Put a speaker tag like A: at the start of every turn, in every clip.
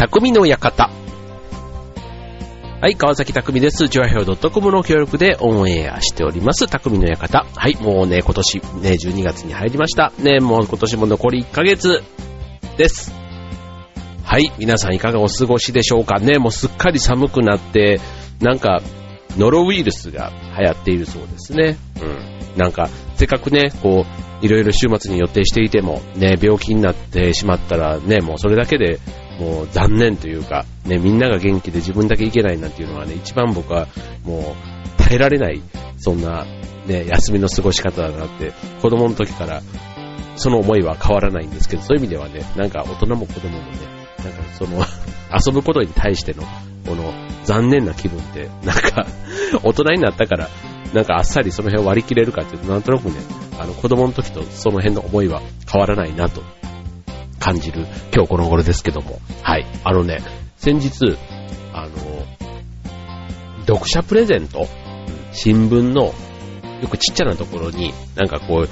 A: 匠の館。はい、川崎匠です。ジョアヘオ .com の協力でオンエアしております。匠の館。はい、もうね、今年ね、12月に入りました。ね、もう今年も残り1ヶ月です。はい、皆さんいかがお過ごしでしょうかね、もうすっかり寒くなって、なんか、ノロウイルスが流行っているそうですね。うん。なんか、せっかくね、こう、いろいろ週末に予定していても、ね、病気になってしまったら、ね、もうそれだけでもう残念というか、ね、みんなが元気で自分だけいけないなんていうのはね、一番僕はもう耐えられない、そんな、ね、休みの過ごし方だなって、子供の時からその思いは変わらないんですけど、そういう意味ではね、なんか大人も子供もね、なんかその、遊ぶことに対しての、この残念な気分って、なんか、大人になったから、なんかあっさりその辺を割り切れるかっていうと、なんとなくね、あの子供の時とその辺の思いは変わらないなと。感じる今日この頃ですけども。はい。あのね、先日、あの、読者プレゼント、新聞の、よくちっちゃなところに、なんかこ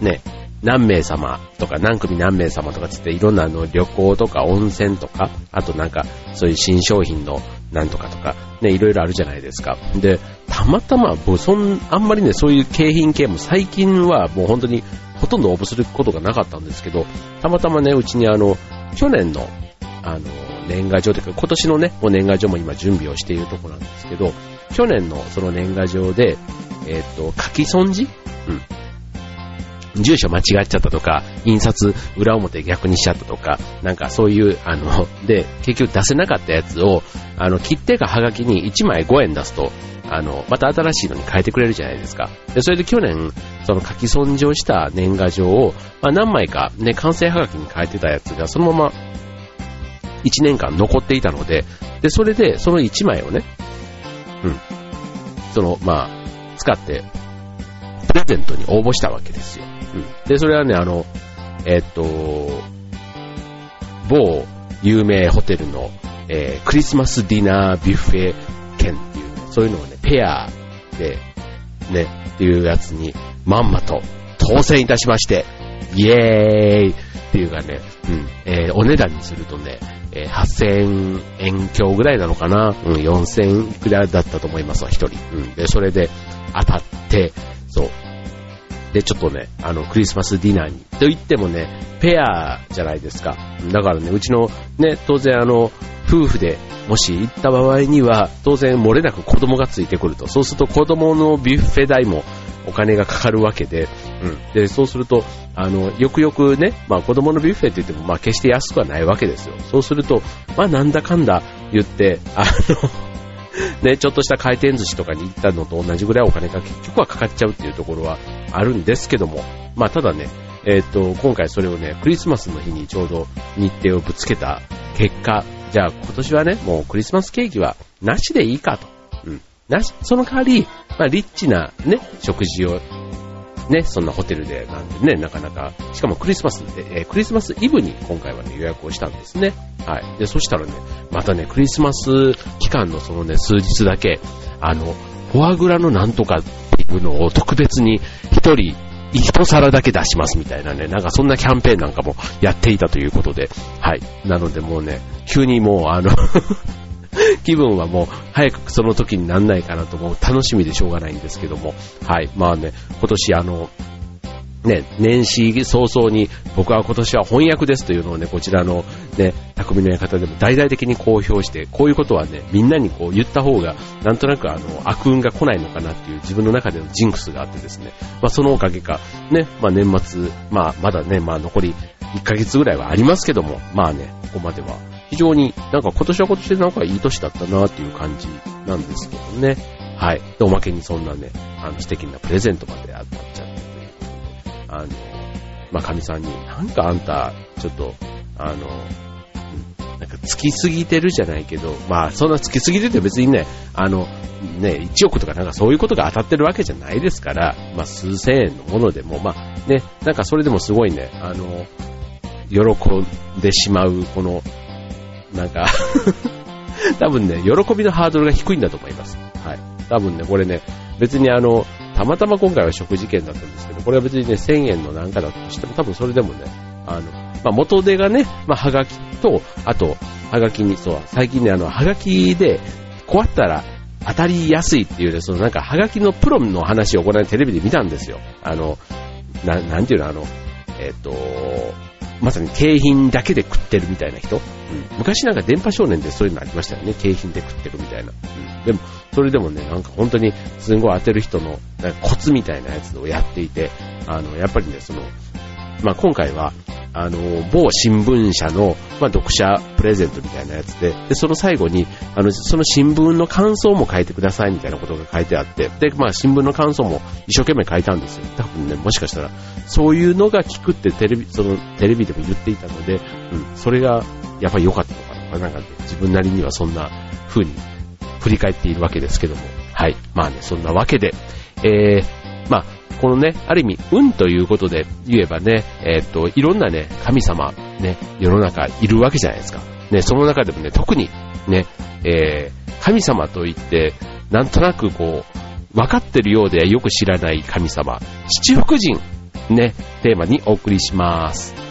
A: う、ね、何名様とか何組何名様とかつっていろんなあの旅行とか温泉とか、あとなんかそういう新商品のなんとかとか、ね、いろいろあるじゃないですか。で、たまたま、僕そん、あんまりね、そういう景品系も最近はもう本当にほとんど応募することがなかったんですけど、たまたまね、うちにあの、去年の、あの、年賀状というか、今年のね、もう年賀状も今準備をしているところなんですけど、去年のその年賀状で、えっ、と、書き損じ？うん。住所間違っちゃったとか、印刷裏表逆にしちゃったとか、なんかそういう、あの、で、結局出せなかったやつを、あの、切手かハガキに1枚5円出すと、あの、また新しいのに変えてくれるじゃないですか。で、それで去年、その書き損じをした年賀状を、まあ何枚かね、完成ハガキに変えてたやつが、そのまま1年間残っていたので、で、それで、その1枚をね、うん、その、まあ、使って、プレゼントに応募したわけですよ。うん。で、それはね、あの、えーっと、某有名ホテルの、えークリスマスディナービュッフェ券、そういうのをね、ペアで、ね、っていうやつに、まんまと当選いたしまして、イエーイっていうかね、うん、えーお値段にするとね、えー8000円強ぐらいなのかな、うん、4000いくらいだったと思いますわ、一人。うん、で、それで当たって、そう。で、ちょっとね、あの、クリスマスディナーに。と言ってもね、ペアじゃないですか。だからね、うちのね、当然あの、夫婦でもし行った場合には、当然漏れなく子供がついてくると。そうすると子供のビュッフェ代もお金がかかるわけで、うん。で、そうすると、あの、よくよくね、まあ子供のビュッフェって言っても、まあ決して安くはないわけですよ。そうすると、まあなんだかんだ言って、あの、ね、ちょっとした回転寿司とかに行ったのと同じぐらいお金が結局はかかっちゃうっていうところはあるんですけども、まあただね、えっ、と、今回それをね、クリスマスの日にちょうど日程をぶつけた結果、じゃあ今年はね、もうクリスマスケーキはなしでいいかと。うん。なし、その代わり、まあリッチなね、食事をね、そんなホテルでなんでね、なかなか、しかもクリスマスで、えークリスマスイブに今回はね、予約をしたんですね。はい。で、そしたらね、またね、クリスマス期間のそのね、数日だけ、あの、フォアグラのなんとかっていうのを特別に一人、一皿だけ出しますみたいなね、なんかそんなキャンペーンなんかもやっていたということで、はい。なのでもうね、急にもうあの、気分はもう早くその時になんないかなともう楽しみでしょうがないんですけども、はい。まあね、今年あの、ね、年始早々に僕は今年は翻訳ですというのをね、こちらのね、匠の館でも大々的に公表して、こういうことはね、みんなにこう言った方が、なんとなくあの、悪運が来ないのかなっていう自分の中でのジンクスがあってですね、まあそのおかげか、ね、まあ年末、まあまだね、まあ残り1ヶ月ぐらいはありますけども、まあね、ここまでは非常になんか今年は今年でなんかいい年だったなっていう感じなんですけどね。はい。で、おまけにそんなね、あの素敵なプレゼントまであの、まあ、神さんに、なんかあんた、ちょっと、あの、なんかつきすぎてるじゃないけど、まあ、そんなつきすぎてて別にね、あの、ね、1億とかなんかそういうことが当たってるわけじゃないですから、まあ、数千円のものでも、まあ、ね、なんかそれでもすごいね、あの、喜んでしまう、この、なんか、多分ね、喜びのハードルが低いんだと思います。はい。多分ね、これね、別にあの、たまたま今回は食事券だったんですけど、これは別にね、1000円のなんかだとしても、多分それでもね、あの、まあ、元手がね、まあ、はがきと、あと、はがきに、そう、最近ね、あの、はがきで、壊ったら当たりやすいっていうね、そのなんか、はがきのプロの話をこのテレビで見たんですよ。あの、な、なんていうの、あの、えっ、と、まさに景品だけで食ってるみたいな人、うん、昔なんか電波少年でそういうのありましたよね。景品で食ってるみたいな。うん、でも、それでもね、なんか本当にすごい当てる人のコツみたいなやつをやっていて、あの、やっぱりね、その、まあ、今回は、あの、某新聞社の、まあ、読者プレゼントみたいなやつで、で、その最後に、あの、その新聞の感想も書いてくださいみたいなことが書いてあって、で、まあ、新聞の感想も一生懸命書いたんですよ。多分ね、もしかしたら、そういうのが聞くってテレビ、その、テレビでも言っていたので、うん、それが、やっぱり良かったのかな。なんか、ね、自分なりにはそんな風に振り返っているわけですけども。はい。まあね、そんなわけで、えー、まあ、このね、ある意味、運ということで言えばね、えっ、と、いろんなね、神様、ね、世の中いるわけじゃないですか。ね、その中でもね、特に、ね、えー、神様といって、なんとなくこう、分かってるようでよく知らない神様、七福神、ね、テーマにお送りします。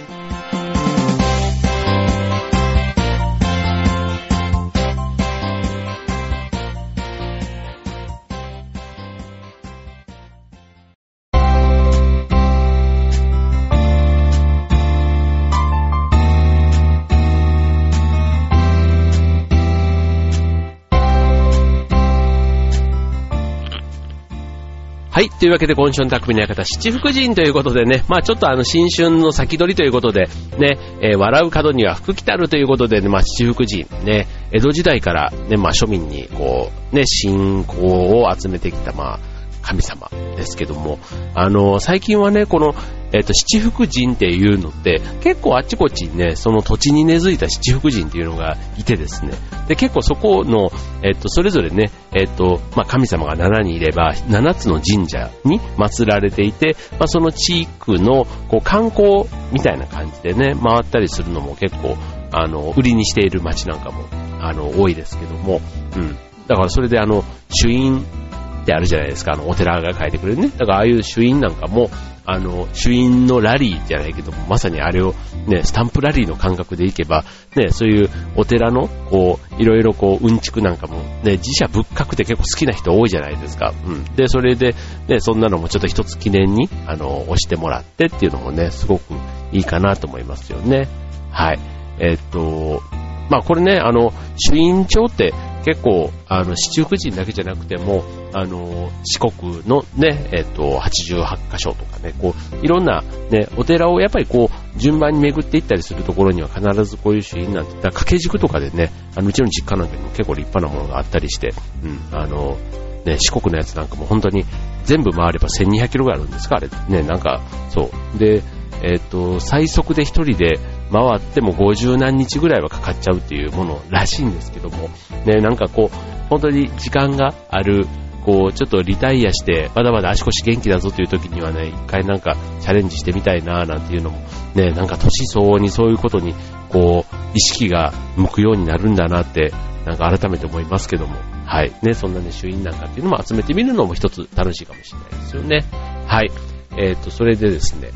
A: というわけで、今週の匠の館、七福神ということでね、まあちょっとあの、新春の先取りということで、ね、えー、笑う角には福来たるということでね、まあ七福神、ね、江戸時代からね、まあ庶民にこう、ね、信仰を集めてきた、まあ、神様ですけども、あの、最近はね、この、えっ、と、七福神っていうのって、結構あちこちにね、その土地に根付いた七福神っていうのがいてですね、で、結構そこの、えっ、と、それぞれね、えっ、と、まあ、神様が7人いれば、7つの神社に祀られていて、まあ、その地区の、こう、観光みたいな感じでね、回ったりするのも結構、あの、売りにしている街なんかも、あの、多いですけども、うん。だからそれであの、主因ってあるじゃないですか、あの、お寺が書いてくれるね。だからああいう朱印なんかも、あの、朱印のラリーじゃないけども、まさにあれをね、スタンプラリーの感覚でいけば、ね、そういうお寺の、こう、いろいろこう、うんちくなんかも、ね、自社仏閣って結構好きな人多いじゃないですか。うん。で、それで、ね、そんなのもちょっと一つ記念に、あの、押してもらってっていうのもね、すごくいいかなと思いますよね。はい。え、っと、まあこれね、あの、朱印帳って結構、あの、七福神だけじゃなくても、あの、四国のね、えっ、と、88箇所とかね、こう、いろんなね、お寺をやっぱりこう、順番に巡っていったりするところには必ずこういう朱印なんて、だ掛け軸とかでね、あの、うちの実家なんかにも結構立派なものがあったりして、うん、あの、ね、四国のやつなんかも本当に全部回れば1200キロぐらいあるんですかあれ。ね、なんか、そう。で、えっ、と、最速で一人で回っても50何日ぐらいはかかっちゃうっていうものらしいんですけども、ね、なんかこう、本当に時間がある、こう、ちょっとリタイアして、まだまだ足腰元気だぞという時にはね、一回なんかチャレンジしてみたいななんていうのも、ね、なんか年相応にそういうことに、こう、意識が向くようになるんだなって、なんか改めて思いますけども、はい。ね、そんなね、衆院なんかっていうのも集めてみるのも一つ楽しいかもしれないですよね。はい。えっ、ー、と、それでですね、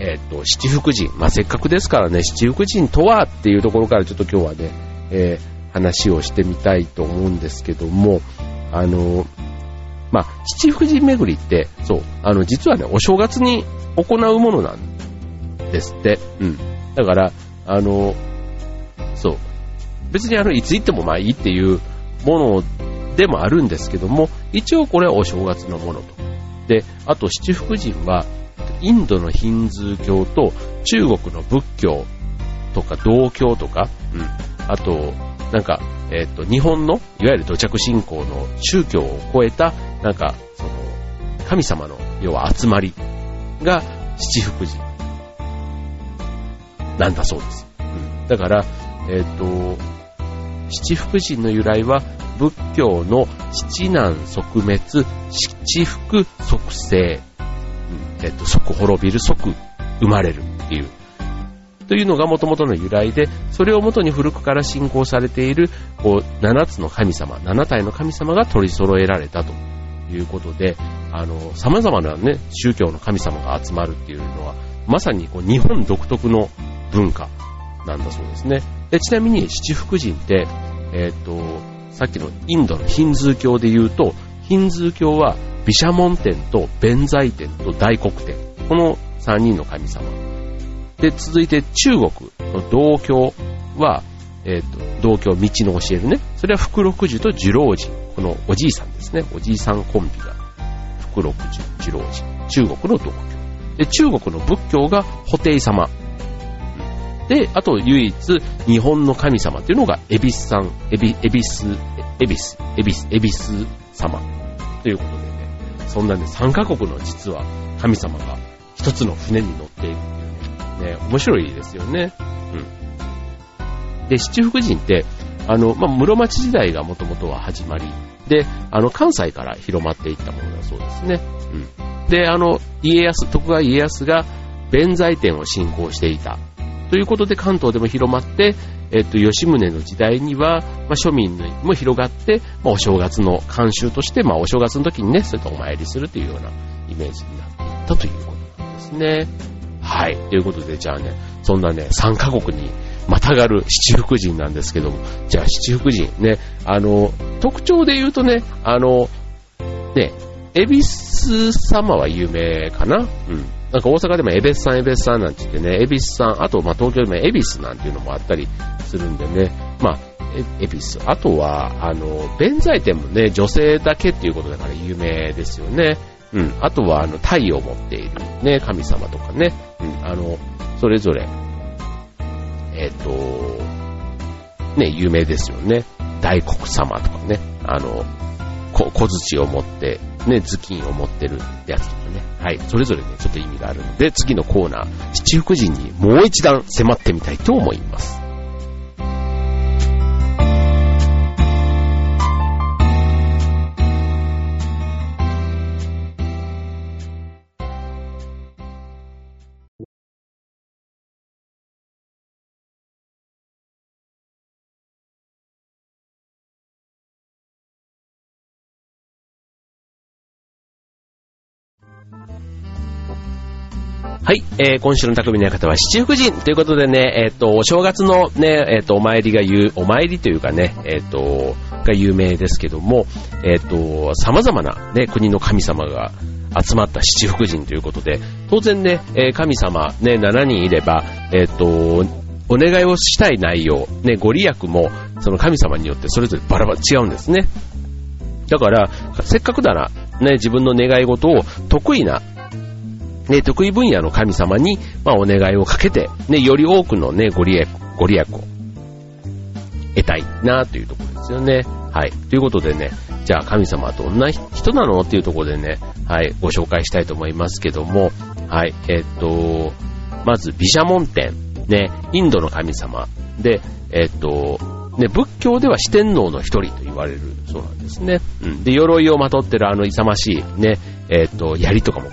A: えっ、と、七福神。まあ、せっかくですからね、七福神とはっていうところからちょっと今日はね、えー、話をしてみたいと思うんですけども、あの、まあ、七福神巡りって、そう、あの、実はね、お正月に行うものなんですって。うん。だから、あの、そう、別にあの、いつ行ってもまあいいっていうものでもあるんですけども、一応これはお正月のものと。で、あと七福神は、インドのヒンズー教と中国の仏教とか道教とか、うん、あと、なんか、えっ、ー、と、日本の、いわゆる土着信仰の宗教を超えた、なんか、その、神様の、要は集まりが七福神なんだそうです。うん、だから、えっ、ー、と、七福神の由来は、仏教の七難即滅、七福即生えっと、即滅びる、即生まれるっていう、というのが元々の由来で、それを元に古くから信仰されている、こう、7つの神様、7体の神様が取り揃えられたということで、あの、様々なね、宗教の神様が集まるっていうのは、まさにこう日本独特の文化なんだそうですね。でちなみに七福神って、えっ、と、さっきのインドのヒンズー教で言うと、ヒンズー教は毘沙門天と弁財天と大黒天。この3人の神様。で、続いて中国の道教は、えっ、ー、と、道教、道の教えるね。それは福禄寿と寿老人。このおじいさんですね。おじいさんコンビが、福禄寿、寿老人。中国の道教。で、中国の仏教が布袋様。で、あと唯一日本の神様っていうのがエビスさん、エビ、エビス、エビス、エビス、エビス様。ということでね、そんなね、3カ国の実は神様が一つの船に乗っているっていうね、ね、面白いですよね。うん。で、七福神って、あの、まあ、室町時代がもともとは始まり、で、あの、関西から広まっていったものだそうですね。うん。で、あの、家康、徳川家康が弁財天を信仰していた。ということで関東でも広まって、えっと、吉宗の時代には、まあ、庶民にも広がって、まあ、お正月の慣習として、まあ、お正月の時にね、そういったお参りするというようなイメージになっていったということなんですね。はい。ということで、じゃあね、そんなね、3カ国にまたがる七福神なんですけども、じゃあ七福神ね、あの、特徴で言うとね、あの、ね、恵比寿様は有名かな？うん。なんか大阪でもエベスさん、エベスさんなんて言ってね、エビスさん、あとまあ東京でもエビスなんていうのもあったりするんでね、まあ、エビス。あとは、あの、弁財天もね、女性だけっていうことだから有名ですよね。うん。あとは、あの、太陽を持っているね、神様とかね。うん。あの、それぞれ、えっ、と、ね、有名ですよね。大黒様とかね。あの、小槌を持って、ね、頭巾を持ってるってやつとかね。はい。それぞれね、ちょっと意味があるので、次のコーナー、七福神にもう一段迫ってみたいと思います。はい、えー、今週の匠の館は七福神ということでね、えっ、ー、と、お正月のね、えっ、ー、と、お参りが言う、お参りというかね、えっ、と、が有名ですけども、えっ、と、様々なね、国の神様が集まった七福神ということで、当然ね、え神様ね、7人いれば、えっ、と、お願いをしたい内容、ね、ご利益も、その神様によってそれぞれバラバラ違うんですね。だから、せっかくだな、ね、自分の願い事を得意なね、得意分野の神様に、まあ、お願いをかけて、ね、より多くのね、ご利益、ご利益を得たいなというところですよね。はい。ということでね、じゃあ神様はどんな人なのっていうところでね、はい、ご紹介したいと思いますけども、はい、えっと、まず、毘沙門天、ね、インドの神様で、えっと、ね、仏教では四天王の一人と言われるそうなんですね。うん。で、鎧をまとってるあの勇ましいね、えっと、槍とかも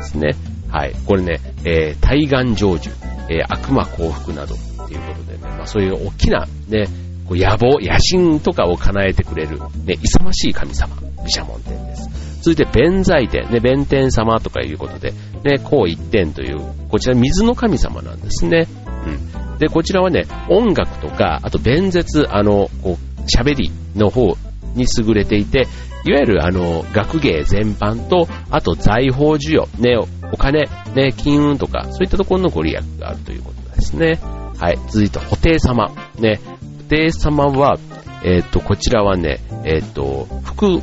A: ですね。はい。これね、えー、対岸成就、えー、悪魔幸福などっていうことでね、まあそういう大きなね、こう野望、野心とかを叶えてくれる、ね、勇ましい神様、毘沙門天です。続いて、弁財天、ね、弁天様とかいうことで、ね、こう一天という、こちら水の神様なんですね。うん。で、こちらはね、音楽とか、あと弁舌、あの、こう、喋りの方に優れていて、いわゆるあの、学芸全般と、あと財宝需要、ね、お金、ね、金運とか、そういったところのご利益があるということですね。はい。続いて、布袋様。ね、布袋様は、えっ、ー、と、こちらはね、えっ、ー、と、福、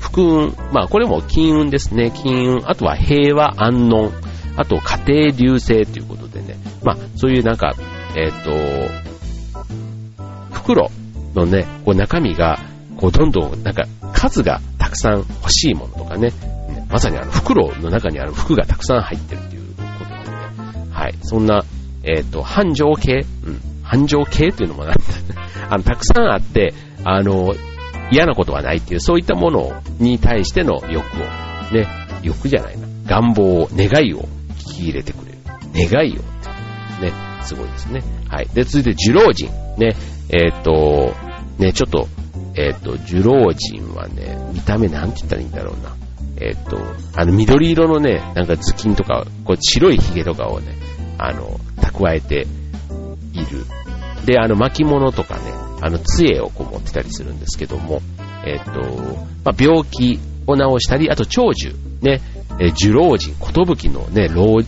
A: 福運、まあこれも金運ですね。金運、あとは平和安穏、あと家庭流星ということでね、まあそういうなんか、えっ、ー、と、袋のね、こう中身がこうどんどんなんか数がたくさん欲しいものとかね、まさにあの袋の中にある服がたくさん入ってるっていうことで、はい、そんな、えっ、ー、と、繁盛系、うん、繁盛系っていうのもなんだ あの、たくさんあって、あの、嫌なことはないっていう、そういったものに対しての欲を、ね、欲じゃないな、願望を、願いを聞き入れてくれる。願いを、ね、すごいですね。はい。で、続いて、寿老人。ね、えっ、ー、と、ね、ちょっと、えっ、ー、と、寿老人はね、見た目なんて言ったらいいんだろうな。えっ、と、あの緑色のね、なんか頭巾とか、こう白い髭とかをね、あの、蓄えている。で、あの巻物とかね、あの杖をこう持ってたりするんですけども、えっ、と、まあ、病気を治したり、あと長寿、ね、えー、寿老人、寿のね、老、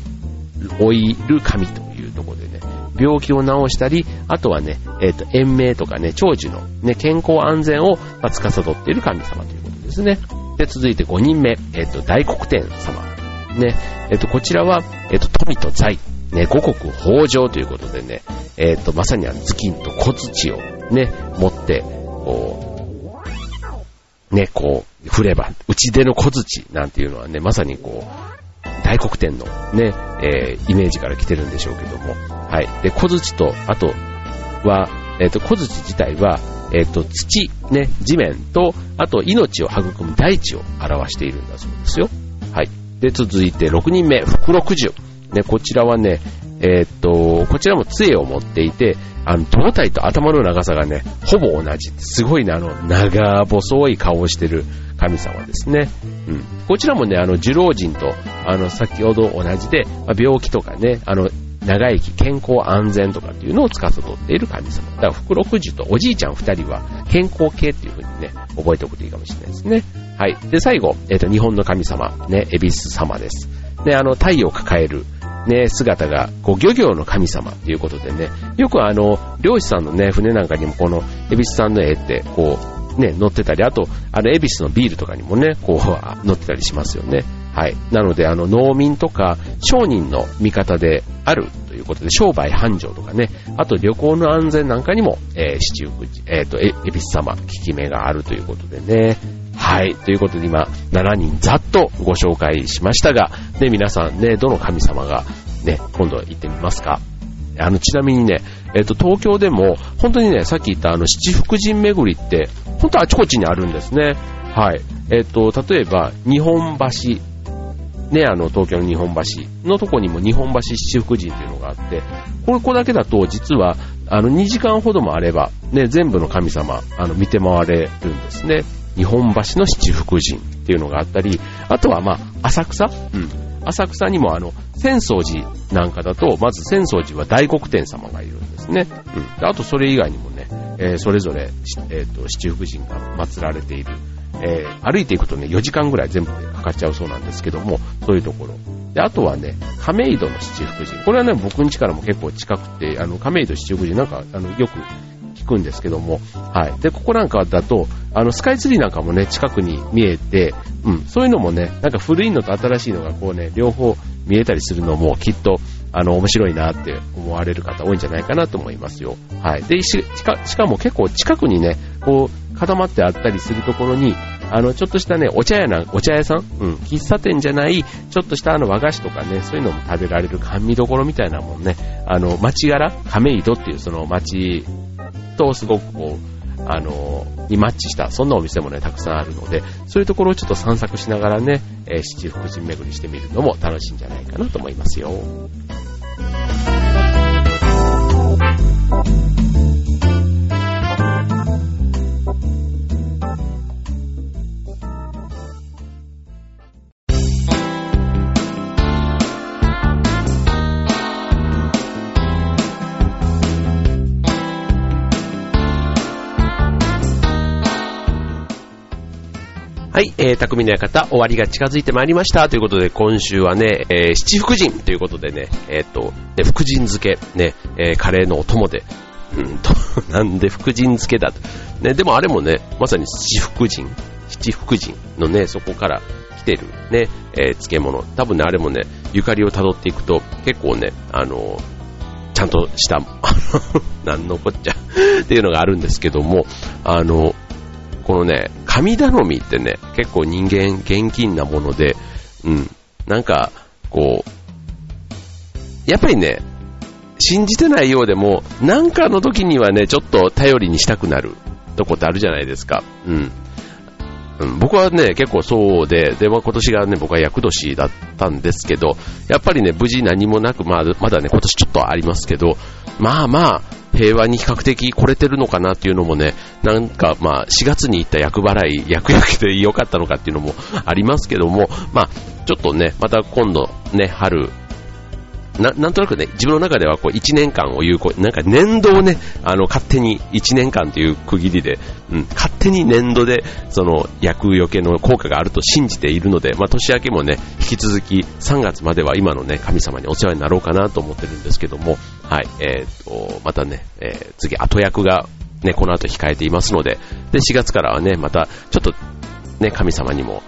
A: 老いる神というところでね、病気を治したり、あとはね、えっ、と、延命とかね、長寿のね、健康安全を、まあ、司っている神様ということですね。で、続いて5人目、えっ、と、大黒天様。ね、えっ、と、こちらは、えっ、と、富と財、ね、五穀豊穣ということでね、えっ、と、まさにあの、頭巾と小槌をね、持って、こう、ね、こう、振れば、打ち出の小槌なんていうのはね、まさにこう、大黒天のね、えー、イメージから来てるんでしょうけども、はい。で、小槌と、あとは、えっ、と、小槌自体は、えっ、と、土、ね、地面と、あと命を育む大地を表しているんだそうですよ。はい。で、続いて6人目、福六十。ね、こちらはね、えっ、と、こちらも杖を持っていて、あの、胴体と頭の長さがね、ほぼ同じ。すごいね、あの、長細い顔をしてる神様ですね。うん。こちらもね、あの、寿老人と、あの、先ほど同じで、まあ、病気とかね、あの、長生き、健康安全とかっていうのを司っている神様。だから、福六十とおじいちゃん二人は健康系っていう風にね、覚えておくといいかもしれないですね。はい。で、最後、えっ、ー、と、日本の神様、ね、恵比寿様です。で、あの、太陽を抱える、ね、姿が、こう、漁業の神様っていうことでね、よくあの、漁師さんのね、船なんかにもこの、恵比寿さんの絵って、こう、ね、乗ってたり、あと、あの、恵比寿のビールとかにもね、こう、乗ってたりしますよね。はい。なので、あの、農民とか、商人の味方であるということで、商売繁盛とかね、あと旅行の安全なんかにも、えー、七福寺、えっ、ー、と、恵比寿様、効き目があるということでね、はい。ということで今、7人ざっとご紹介しましたが、ね、皆さんね、どの神様がね、今度行ってみますかあの、ちなみにね、えっ、と、東京でも、本当にね、さっき言ったあの、七福神巡りって、本当あちこちにあるんですね。はい。えっ、と、例えば、日本橋、ね、あの、東京の日本橋のとこにも日本橋七福神っていうのがあって、これ、こだけだと、実は、あの、2時間ほどもあれば、ね、全部の神様、あの、見て回れるんですね。日本橋の七福神っていうのがあったり、あとはまあ、浅草？うん。浅草にもあの、浅草寺なんかだと、まず浅草寺は大黒天様がいるんですね。うん。あとそれ以外にもね、えー、それぞれ、えっ、ー、と、七福神が祀られている。えー、歩いていくとね、4時間ぐらい全部でかかっちゃうそうなんですけども、そういうところ。で、あとはね、亀戸の七福神。これはね、僕ん家からも結構近くて、あの、亀戸七福神なんか、あの、よく聞くんですけども、はい。で、ここなんかだと、あの、スカイツリーなんかもね、近くに見えて、うん、そういうのもね、なんか古いのと新しいのがこうね、両方見えたりするのもきっと、あの、面白いなって思われる方多いんじゃないかなと思いますよ。はい。で、しかしかも結構近くにね、こう、固まってあったりするところに、あの、ちょっとしたね、お茶屋な、お茶屋さん？うん、喫茶店じゃない、ちょっとしたあの和菓子とかね、そういうのも食べられる甘味どころみたいなもんね、あの、町柄、亀戸っていうその町とすごくこう、あの、にマッチした、そんなお店もね、たくさんあるので、そういうところをちょっと散策しながらね、えー、七福神巡りしてみるのも楽しいんじゃないかなと思いますよ。えー、匠の館、終わりが近づいてまいりました。ということで、今週はね、えー、七福神ということでね、えー、と、で、福神漬け、ね、え、カレーのお供で、うんと、なんで福神漬けだと。ね、でもあれもね、まさに七福神、七福神のね、そこから来てるね、え、漬物。多分ね、あれもね、ゆかりを辿っていくと、結構ね、あのちゃんとした、なんのこっちゃっていうのがあるんですけども、あの、このね、神頼みってね、結構人間厳禁なもので、うん、なんか、こう、やっぱりね、信じてないようでも、なんかの時にはね、ちょっと頼りにしたくなるとこってあるじゃないですか。うん。僕はね、結構そうで、で、まあ、今年がね、僕は厄年だったんですけど、やっぱりね、無事何もなく、まあ、まだね、今年ちょっとありますけど、まあまあ、平和に比較的来れてるのかなっていうのもね、なんかまあ4月に行った役払い、役役で良かったのかっていうのもありますけども、まあちょっとね、また今度ね、春、ななんとなくね、自分の中ではこう1年間を有効、なんか年度をね、あの、勝手に1年間という区切りで、うん、勝手に年度で、その、役除けの効果があると信じているので、まあ、年明けもね、引き続き3月までは今のね、神様にお世話になろうかなと思ってるんですけども、はい、えー、と、またね、えー、次、後役がね、この後控えていますので、で、4月からはね、また、ちょっと、ね、神様にも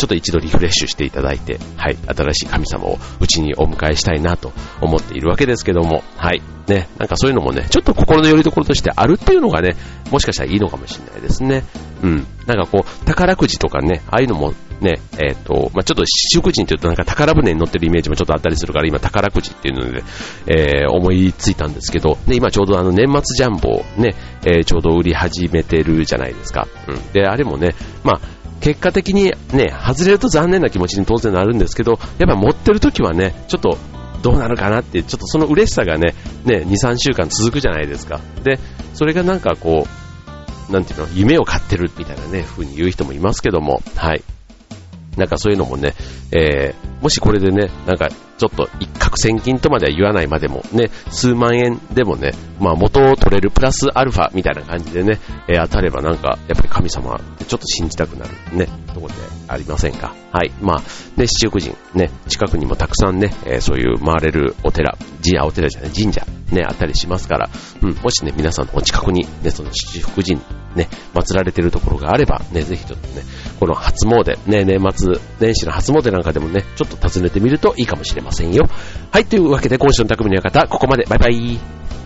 A: ちょっと一度リフレッシュしていただいて、はい、新しい神様をうちにお迎えしたいなと思っているわけですけども、はい、ね、なんかそういうのもね、ちょっと心の拠り所としてあるっていうのがね、もしかしたらいいのかもしれないですね。うん。なんかこう、宝くじとかね、ああいうのもね、えっ、ー、と、まあ、ちょっと七福神って言うとなんか宝船に乗ってるイメージもちょっとあったりするから、今宝くじっていうので、えー、思いついたんですけど、ね、今ちょうどあの年末ジャンボをね、えー、ちょうど売り始めてるじゃないですか。うん。で、あれもね、まあ、結果的にね、外れると残念な気持ちに当然なるんですけど、やっぱ持ってる時はね、ちょっとどうなるかなって、ちょっとその嬉しさがね、ね、2、3週間続くじゃないですか。で、それがなんかこう、なんていうの、夢を買ってるみたいなね、風に言う人もいますけども、はい。なんかそういうのもね、えー、もしこれでね、なんかちょっと一攫千金とまでは言わないまでもね、数万円でもね、まあ元を取れるプラスアルファみたいな感じでね、えー、当たればなんか、やっぱり神様ちょっと信じたくなるね、ところでありませんか？はい。まあ、ね、七福神、ね、近くにもたくさんね、えー、そういう回れるお寺、神社、お寺じゃない、神社、ね、あったりしますから、うん、もしね、皆さんのお近くに、ね、その七福神、ね、祀られてるところがあれば、ね、ぜひちょっとね、この初詣、ね、年末年始の初詣なんかでもね、ちょっと訪ねてみるといいかもしれませんよ。はい、というわけで今週の匠の館、ここまで。バイバイ。